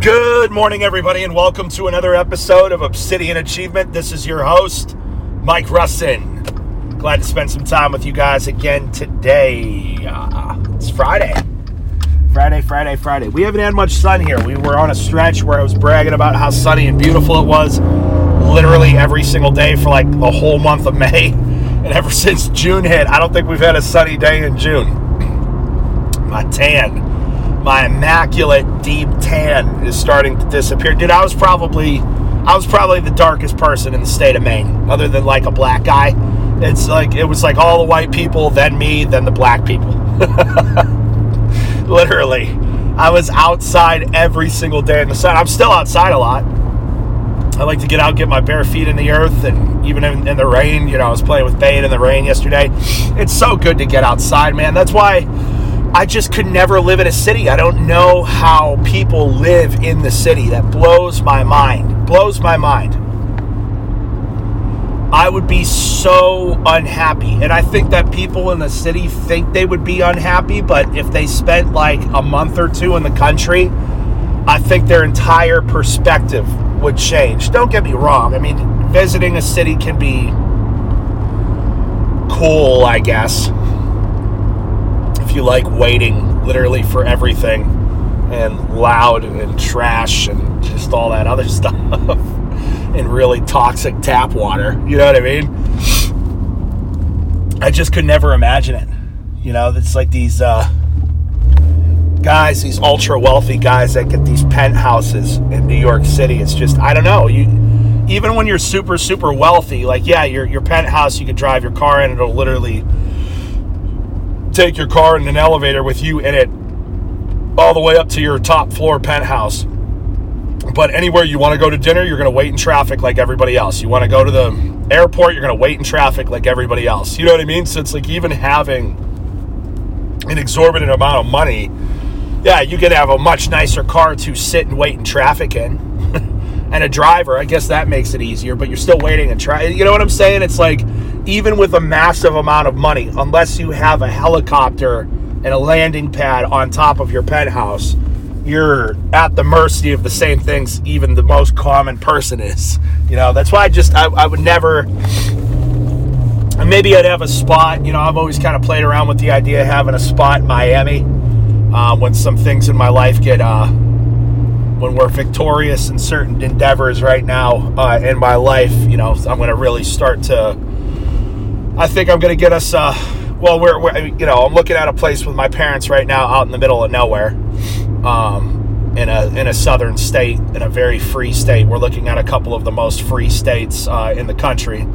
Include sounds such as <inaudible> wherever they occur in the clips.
Good morning, everybody, and welcome to another episode of Obsidian Achievement. This is your host, Mike Russin. Glad to spend some time with you guys again today. Uh, it's Friday. Friday, Friday, Friday. We haven't had much sun here. We were on a stretch where I was bragging about how sunny and beautiful it was literally every single day for like the whole month of May. <laughs> And ever since June hit, I don't think we've had a sunny day in June. My tan my immaculate deep tan is starting to disappear. Dude, I was probably I was probably the darkest person in the state of Maine, other than like a black guy. It's like it was like all the white people, then me, then the black people. <laughs> Literally. I was outside every single day in the sun. I'm still outside a lot. I like to get out, get my bare feet in the earth, and even in, in the rain. You know, I was playing with Bane in the rain yesterday. It's so good to get outside, man. That's why I just could never live in a city. I don't know how people live in the city. That blows my mind. Blows my mind. I would be so unhappy. And I think that people in the city think they would be unhappy, but if they spent like a month or two in the country, I think their entire perspective would change. Don't get me wrong. I mean, visiting a city can be cool, I guess if you like waiting literally for everything and loud and trash and just all that other <laughs> stuff and really toxic tap water. You know what I mean? I just could never imagine it. You know, it's like these uh, guys, these ultra wealthy guys that get these penthouses in New York City. It's just, I don't know. You even when you're super super wealthy, like yeah, your your penthouse, you could drive your car in, it'll literally take your car in an elevator with you in it all the way up to your top floor penthouse. But anywhere you want to go to dinner, you're going to wait in traffic like everybody else. You want to go to the airport, you're going to wait in traffic like everybody else. You know what I mean? So it's like even having an exorbitant amount of money, yeah, you could have a much nicer car to sit and wait in traffic in. <laughs> and a driver, I guess that makes it easier, but you're still waiting and try. You know what I'm saying? It's like even with a massive amount of money, unless you have a helicopter and a landing pad on top of your penthouse, you're at the mercy of the same things even the most common person is. You know, that's why I just, I, I would never, maybe I'd have a spot. You know, I've always kind of played around with the idea of having a spot in Miami uh, when some things in my life get, uh, when we're victorious in certain endeavors right now uh, in my life, you know, I'm going to really start to I think I'm going to get us. Uh, well, we're, we're, you know I'm looking at a place with my parents right now out in the middle of nowhere, um, in a in a southern state, in a very free state. We're looking at a couple of the most free states uh, in the country.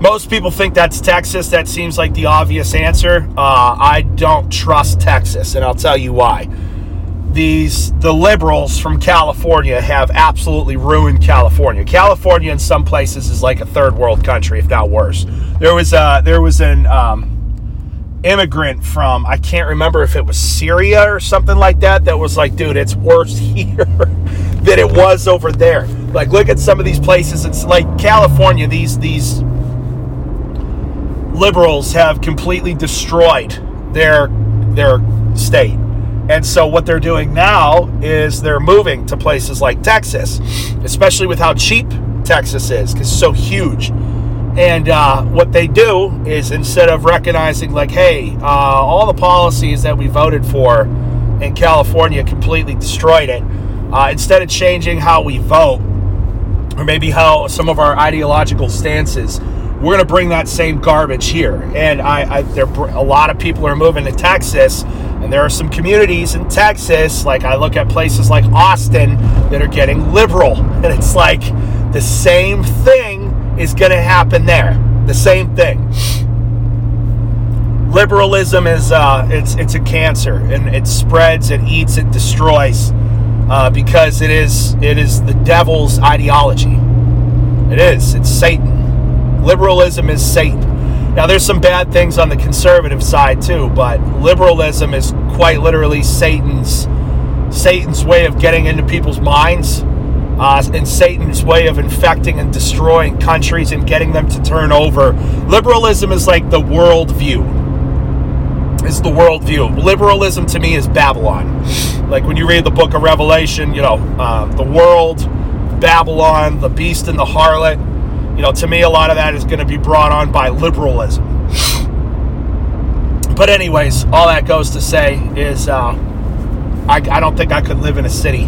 Most people think that's Texas. That seems like the obvious answer. Uh, I don't trust Texas, and I'll tell you why these the liberals from California have absolutely ruined California. California in some places is like a third world country, if not worse. There was a there was an um, immigrant from I can't remember if it was Syria or something like that that was like, dude, it's worse <laughs> here than it was over there. Like, look at some of these places. It's like California. These these liberals have completely destroyed their their state and so what they're doing now is they're moving to places like Texas, especially with how cheap Texas is, because it's so huge. And uh, what they do is instead of recognizing, like, hey, uh, all the policies that we voted for in California completely destroyed it, uh, instead of changing how we vote, or maybe how some of our ideological stances, we're going to bring that same garbage here. And I, I there a lot of people are moving to Texas and there are some communities in Texas, like I look at places like Austin, that are getting liberal. <laughs> And it's like the same thing is going to happen there. The same thing. Liberalism is uh, it's it's a cancer, and it spreads, it eats, it destroys, uh, because it is it is the devil's ideology. It is. It's Satan. Liberalism is Satan. Now, there's some bad things on the conservative side too, but liberalism is quite literally Satan's Satan's way of getting into people's minds, uh, and Satan's way of infecting and destroying countries and getting them to turn over. Liberalism is like the world view. is the worldview. Liberalism to me is Babylon. Like when you read the book of Revelation, you know, uh, the world, Babylon, the beast and the harlot. You know, to me, a lot of that is going to be brought on by liberalism. But, anyways, all that goes to say is uh, I, I don't think I could live in a city.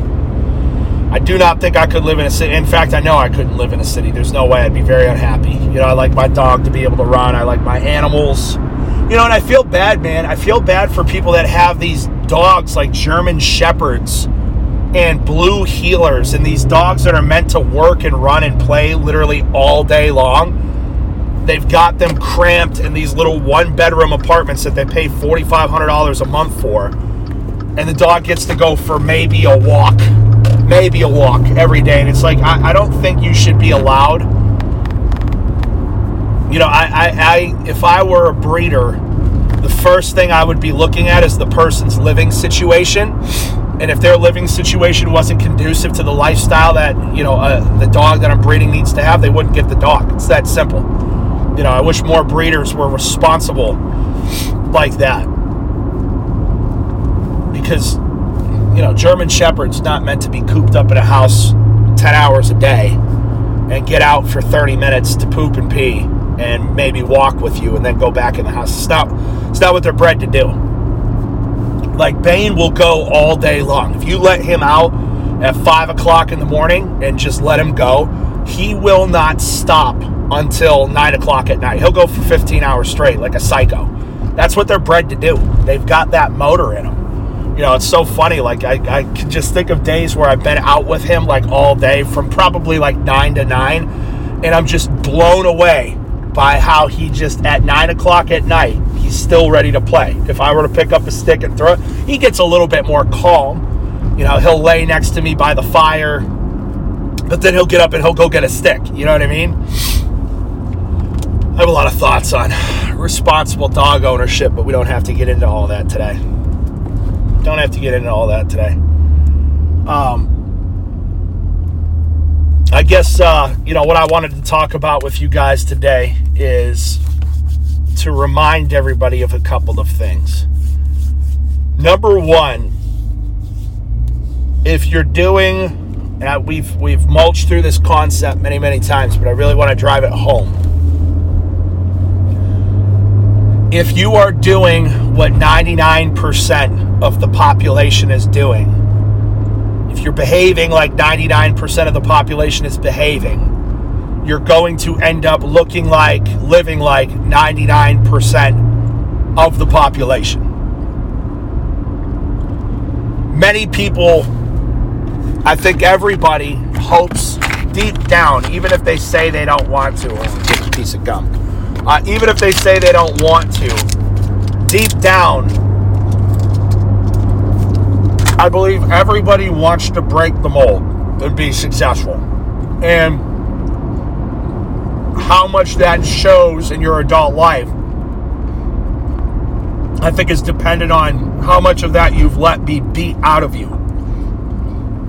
I do not think I could live in a city. In fact, I know I couldn't live in a city. There's no way I'd be very unhappy. You know, I like my dog to be able to run. I like my animals. You know, and I feel bad, man. I feel bad for people that have these dogs like German Shepherds and blue heelers and these dogs that are meant to work and run and play literally all day long. They've got them cramped in these little one bedroom apartments that they pay $4,500 a month for. And the dog gets to go for maybe a walk, maybe a walk every day. And it's like, I, I don't think you should be allowed. You know, I, I, I, if I were a breeder, the first thing I would be looking at is the person's living situation. And if their living situation wasn't conducive to the lifestyle that, you know, uh, the dog that I'm breeding needs to have, they wouldn't get the dog. It's that simple. You know, I wish more breeders were responsible like that. Because, you know, German Shepherd's not meant to be cooped up in a house 10 hours a day and get out for 30 minutes to poop and pee and maybe walk with you and then go back in the house. It's not, it's not what they're bred to do. Like Bane will go all day long. If you let him out at 5 o'clock in the morning and just let him go, he will not stop until 9 o'clock at night. He'll go for 15 hours straight like a psycho. That's what they're bred to do. They've got that motor in them. You know, it's so funny. Like, I, I can just think of days where I've been out with him like all day from probably like 9 to 9, and I'm just blown away by how he just at 9 o'clock at night, he's still ready to play. If I were to pick up a stick and throw it, he gets a little bit more calm. You know, he'll lay next to me by the fire, but then he'll get up and he'll go get a stick. You know what I mean? I have a lot of thoughts on responsible dog ownership, but we don't have to get into all that today. Don't have to get into all that today. Um, I guess, uh, you know, what I wanted to talk about with you guys today is to remind everybody of a couple of things. Number one, if you're doing, and we've we've mulched through this concept many many times, but I really want to drive it home if you are doing what 99% of the population is doing, if you're behaving like 99% of the population is behaving, you're going to end up looking like, living like 99% of the population. Many people, I think everybody hopes deep down, even if they say they don't want to, or a piece of gum uh, even if they say they don't want to, deep down, I believe everybody wants to break the mold and be successful. And how much that shows in your adult life, I think is dependent on how much of that you've let be beat out of you.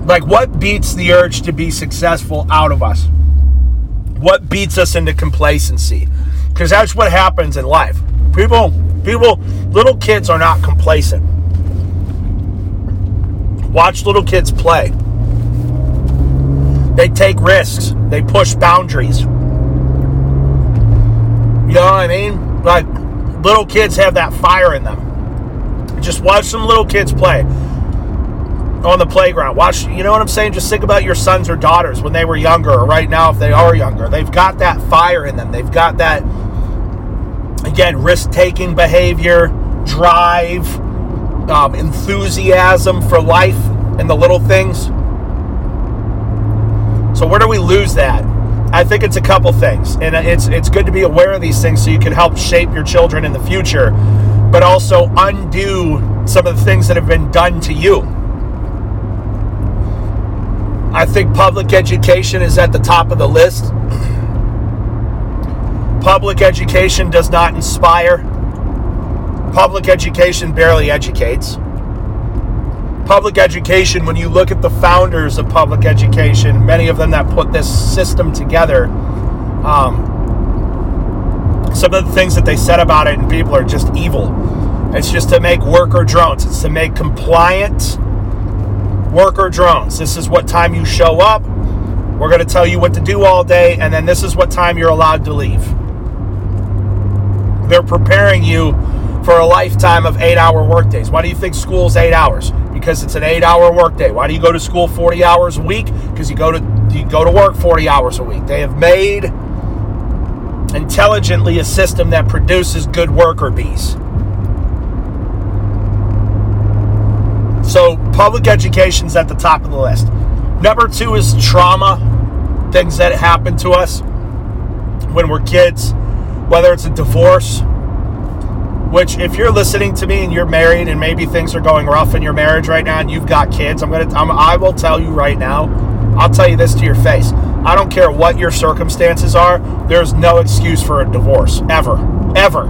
Like, what beats the urge to be successful out of us? What beats us into complacency? because that's what happens in life. People, people, little kids are not complacent. Watch little kids play. They take risks. They push boundaries. You know what I mean? Like little kids have that fire in them. Just watch some little kids play on the playground. Watch, you know what I'm saying? Just think about your sons or daughters when they were younger or right now if they are younger. They've got that fire in them. They've got that again, risk taking behavior, drive, um, enthusiasm for life and the little things. So, where do we lose that? I think it's a couple things, and it's it's good to be aware of these things so you can help shape your children in the future, but also undo some of the things that have been done to you. I think public education is at the top of the list. Public education does not inspire. Public education barely educates. Public education, when you look at the founders of public education, many of them that put this system together, um, some of the things that they said about it and people are just evil. It's just to make worker drones. It's to make compliant worker drones. This is what time you show up. We're going to tell you what to do all day, and then this is what time you're allowed to leave. They're preparing you for a lifetime of eight hour workdays. Why do you think school's eight hours? Because it's an eight hour workday. Why do you go to school 40 hours a week? Because you go to you go to work 40 hours a week. They have made intelligently a system that produces good worker bees. So public education's at the top of the list. Number two is trauma, things that happen to us when we're kids, whether it's a divorce, which if you're listening to me and you're married and maybe things are going rough in your marriage right now and you've got kids, I'm gonna I'm, I will tell you right now, I'll tell you this to your face. I don't care what your circumstances are. There's no excuse for a divorce ever, ever.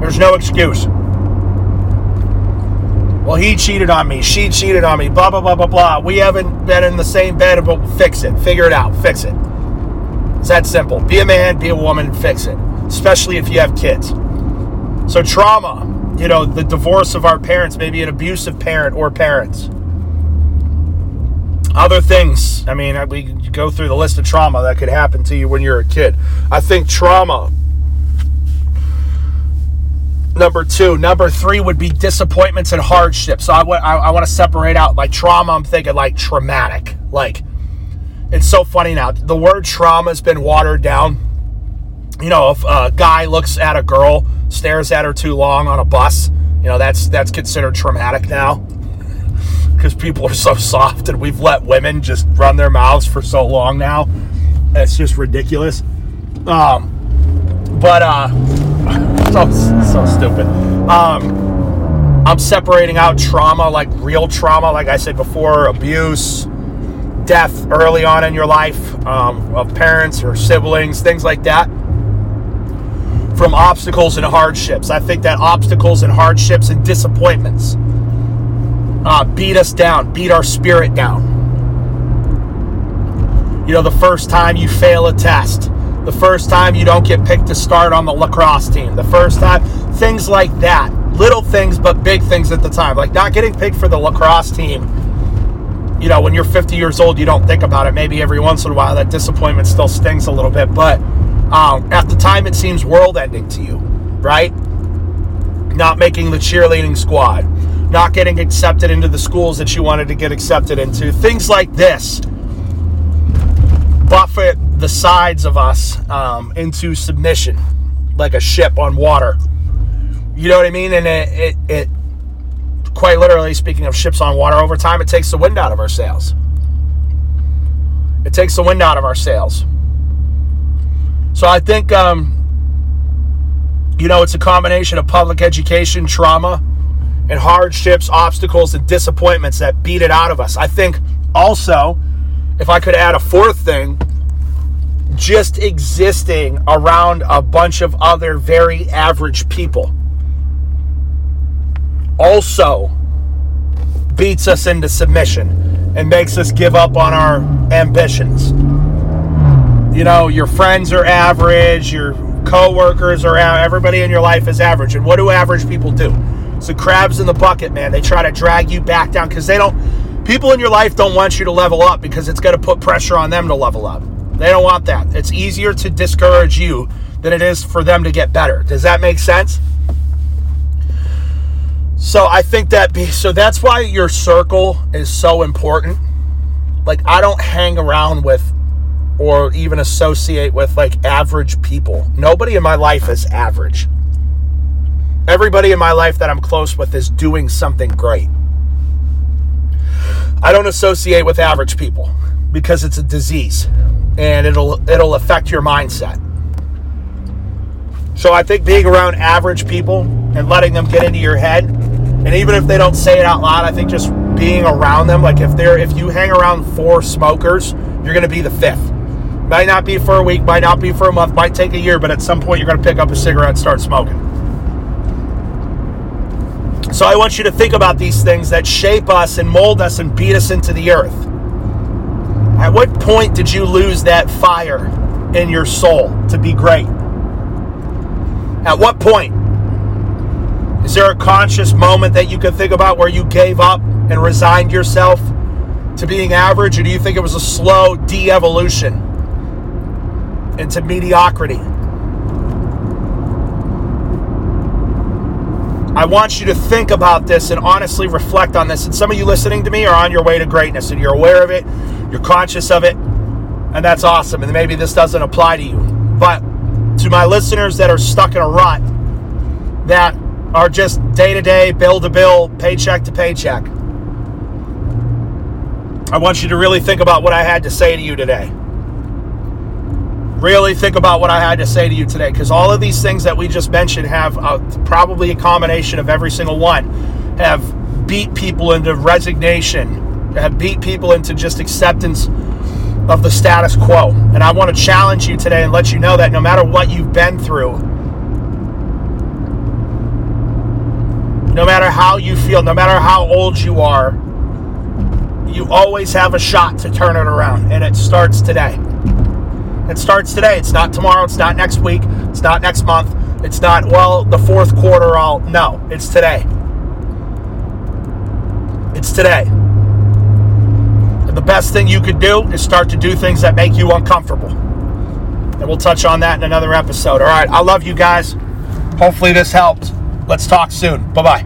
There's no excuse. Well, he cheated on me. She cheated on me. Blah blah blah blah blah. We haven't been in the same bed, but fix it. Figure it out. Fix it. It's that simple. Be a man. Be a woman. Fix it. Especially if you have kids. So, trauma, you know, the divorce of our parents, maybe an abusive parent or parents. Other things, I mean, we go through the list of trauma that could happen to you when you're a kid. I think trauma, number two. Number three would be disappointments and hardships. So I, w- I, I want to separate out like trauma, I'm thinking like traumatic. Like, it's so funny now. The word trauma has been watered down. You know, if a guy looks at a girl stares at her too long on a bus, you know, that's that's considered traumatic now. <laughs> Because people are so soft and we've let women just run their mouths for so long now. It's just ridiculous. Um, but uh <laughs> so so stupid. Um I'm separating out trauma like real trauma, like I said before, abuse, death early on in your life um, of parents or siblings, things like that from obstacles and hardships. I think that obstacles and hardships and disappointments uh, beat us down, beat our spirit down. You know, the first time you fail a test, the first time you don't get picked to start on the lacrosse team, the first time, things like that. Little things, but big things at the time. Like not getting picked for the lacrosse team. You know, when you're 50 years old, you don't think about it. Maybe every once in a while that disappointment still stings a little bit, but um, at the time, it seems world ending to you, right? Not making the cheerleading squad, not getting accepted into the schools that you wanted to get accepted into, things like this buffet the sides of us um, into submission like a ship on water. You know what I mean? And it, it, it, quite literally, speaking of ships on water, over time, it takes the wind out of our sails. It takes the wind out of our sails. So I think, um, you know, it's a combination of public education, trauma, and hardships, obstacles, and disappointments that beat it out of us. I think also, if I could add a fourth thing, just existing around a bunch of other very average people also beats us into submission and makes us give up on our ambitions you know, your friends are average, your coworkers are everybody in your life is average. And what do average people do? It's the crabs in the bucket, man. They try to drag you back down because they don't. People in your life don't want you to level up because it's going to put pressure on them to level up. They don't want that. It's easier to discourage you than it is for them to get better. Does that make sense? So I think that be so that's why your circle is so important. Like I don't hang around with or even associate with like average people. Nobody in my life is average. Everybody in my life that I'm close with is doing something great. I don't associate with average people because it's a disease and it'll it'll affect your mindset. So I think being around average people and letting them get into your head and even if they don't say it out loud, I think just being around them like if they're if you hang around four smokers, you're going to be the fifth might not be for a week, might not be for a month, might take a year, but at some point you're going to pick up a cigarette and start smoking. So I want you to think about these things that shape us and mold us and beat us into the earth. At what point did you lose that fire in your soul to be great? At what point? Is there a conscious moment that you can think about where you gave up and resigned yourself to being average, or do you think it was a slow de evolution into mediocrity? I want you to think about this and honestly reflect on this. And some of you listening to me are on your way to greatness and you're aware of it, you're conscious of it, and that's awesome. And maybe this doesn't apply to you. But to my listeners that are stuck in a rut, that are just day to day, bill to bill, paycheck to paycheck, I want you to really think about what I had to say to you today. Really think about what I had to say to you today because all of these things that we just mentioned have uh, probably a combination of every single one have beat people into resignation, have beat people into just acceptance of the status quo. And I want to challenge you today and let you know that no matter what you've been through, no matter how you feel, no matter how old you are, you always have a shot to turn it around. And it starts today. It starts today. It's not tomorrow. It's not next week. It's not next month. It's not, well, the fourth quarter, I'll. No, it's today. It's today. And the best thing you could do is start to do things that make you uncomfortable. And we'll touch on that in another episode. All right. I love you guys. Hopefully this helped. Let's talk soon. Bye bye.